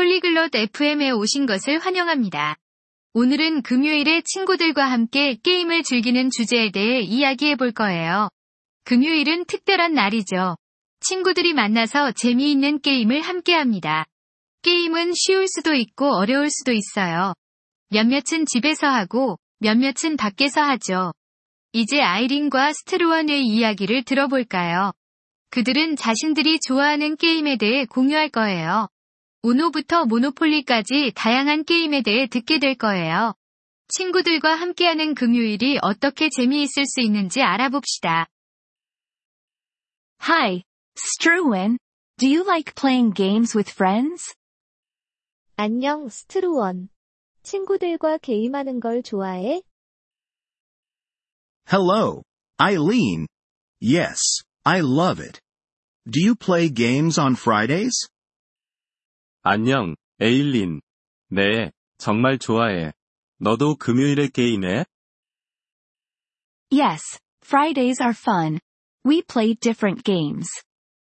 폴리글롯 FM에 오신 것을 환영합니다. 오늘은 금요일에 친구들과 함께 게임을 즐기는 주제에 대해 이야기해 볼 거예요. 금요일은 특별한 날이죠. 친구들이 만나서 재미있는 게임을 함께 합니다. 게임은 쉬울 수도 있고 어려울 수도 있어요. 몇몇은 집에서 하고 몇몇은 밖에서 하죠. 이제 아이린과 스트루원의 이야기를 들어볼까요? 그들은 자신들이 좋아하는 게임에 대해 공유할 거예요. 우노부터 모노폴리까지 다양한 게임에 대해 듣게 될 거예요. 친구들과 함께하는 금요일이 어떻게 재미있을 수 있는지 알아봅시다. Hi, Struan. Do you like playing games with friends? 안녕, 스트루원. 친구들과 게임하는 걸 좋아해? Hello, Eileen. Yes, I love it. Do you play games on Fridays? 안녕, 에일린. 네, 정말 좋아해. 너도 금요일에 게임해? Yes, Fridays are fun. We play different games.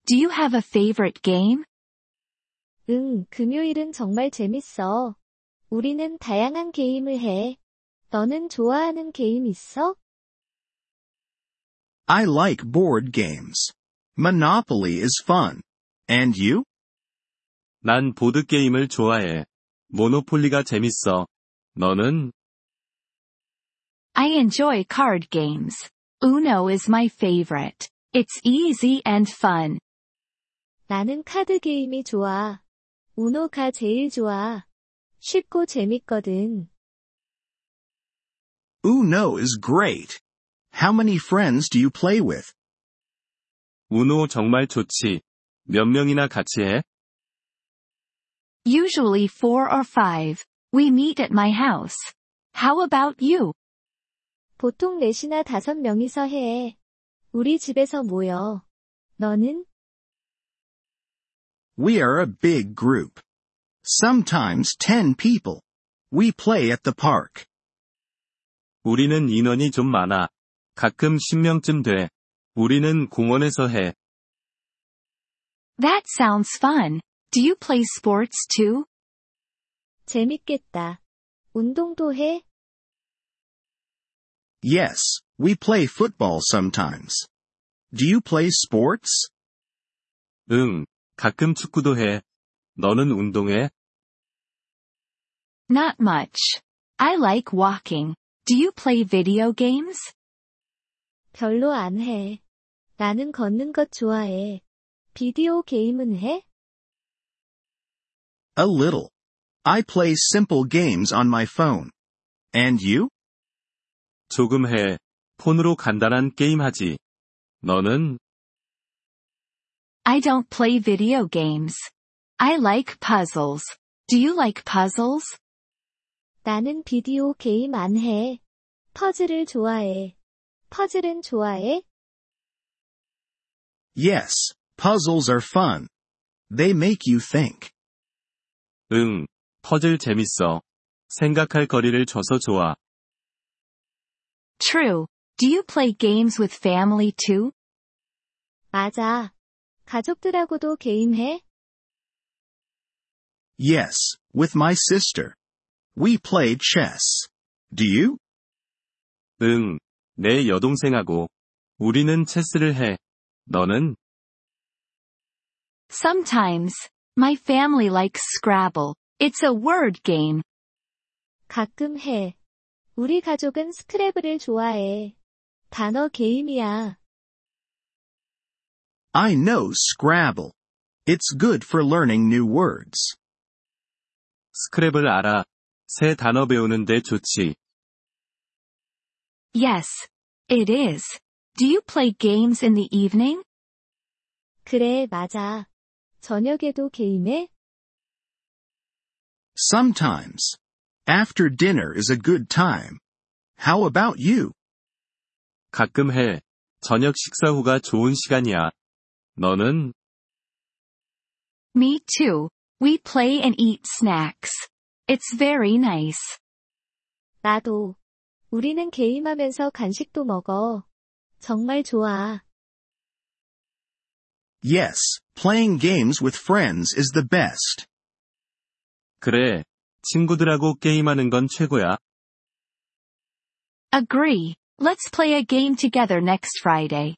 Do you have a favorite game? 응, 금요일은 정말 재밌어. 우리는 다양한 게임을 해. 너는 좋아하는 게임 있어? I like board games. Monopoly is fun. And you? 난 보드게임을 좋아해. 모노폴리가 재밌어. 너는? I enjoy card games. Uno is my favorite. It's easy and fun. 나는 카드 게임이 좋아. 우노가 제일 좋아. 쉽고 재밌거든. Uno is great. How many friends do you play with? 우노 정말 좋지. 몇 명이나 같이 해? Usually four or five. We meet at my house. How about you? 보통 넷이나 다섯 명이서 해. 우리 집에서 모여. 너는? We are a big group. Sometimes 10 people. We play at the park. 우리는 인원이 좀 많아. 가끔 10명쯤 돼. 우리는 공원에서 해. That sounds fun. Do you play sports too? 재밌겠다. 운동도 해? Yes, we play football sometimes. Do you play sports? 응, 가끔 축구도 해. 너는 운동해? Not much. I like walking. Do you play video games? 별로 안 해. 나는 걷는 것 좋아해. 비디오 게임은 해? A little. I play simple games on my phone. And you? 조금 해. 폰으로 간단한 게임 하지. 너는? I don't play video games. I like puzzles. Do you like puzzles? 나는 비디오 게임 안 해. 퍼즐을 좋아해. 퍼즐은 좋아해? Yes, puzzles are fun. They make you think. 응, 퍼즐 재밌어. 생각할 거리를 줘서 좋아. True. Do you play games with family too? 맞아. 가족들하고도 게임해? Yes, with my sister. We play chess. Do you? 응, 내 여동생하고. 우리는 체스를 해. 너는? Sometimes. My family likes Scrabble. It's a word game. 가끔 해. 우리 가족은 스크래블을 좋아해. 단어 게임이야. I know Scrabble. It's good for learning new words. 스크랩을 알아. 새 단어 배우는데 좋지. Yes. It is. Do you play games in the evening? 그래, 맞아. 저녁에도 게임해? Sometimes. After dinner is a good time. How about you? 가끔 해. 저녁 식사 후가 좋은 시간이야. 너는? Me too. We play and eat snacks. It's very nice. 나도. 우리는 게임하면서 간식도 먹어. 정말 좋아. Yes, playing games with friends is the best. 그래. 친구들하고 게임하는 건 최고야. Agree. Let's play a game together next Friday.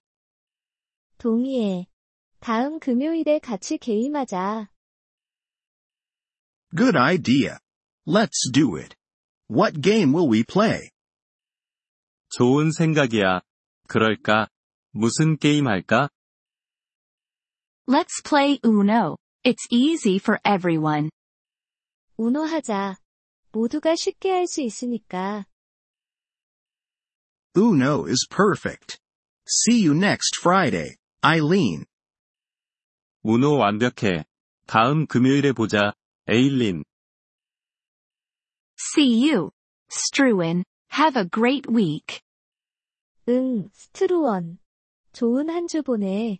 동의해. 다음 금요일에 같이 게임하자. Good idea. Let's do it. What game will we play? 좋은 생각이야. 그럴까? 무슨 게임 할까? Let's play Uno. It's easy for everyone. 우노 하자. 모두가 쉽게 할 수 있으니까. Uno is perfect. See you next Friday, Eileen. 우노 완벽해. 다음 금요일에 보자, 에일린. See you. Struan. Have a great week. 응, 스트루원. 좋은 한 주 보내.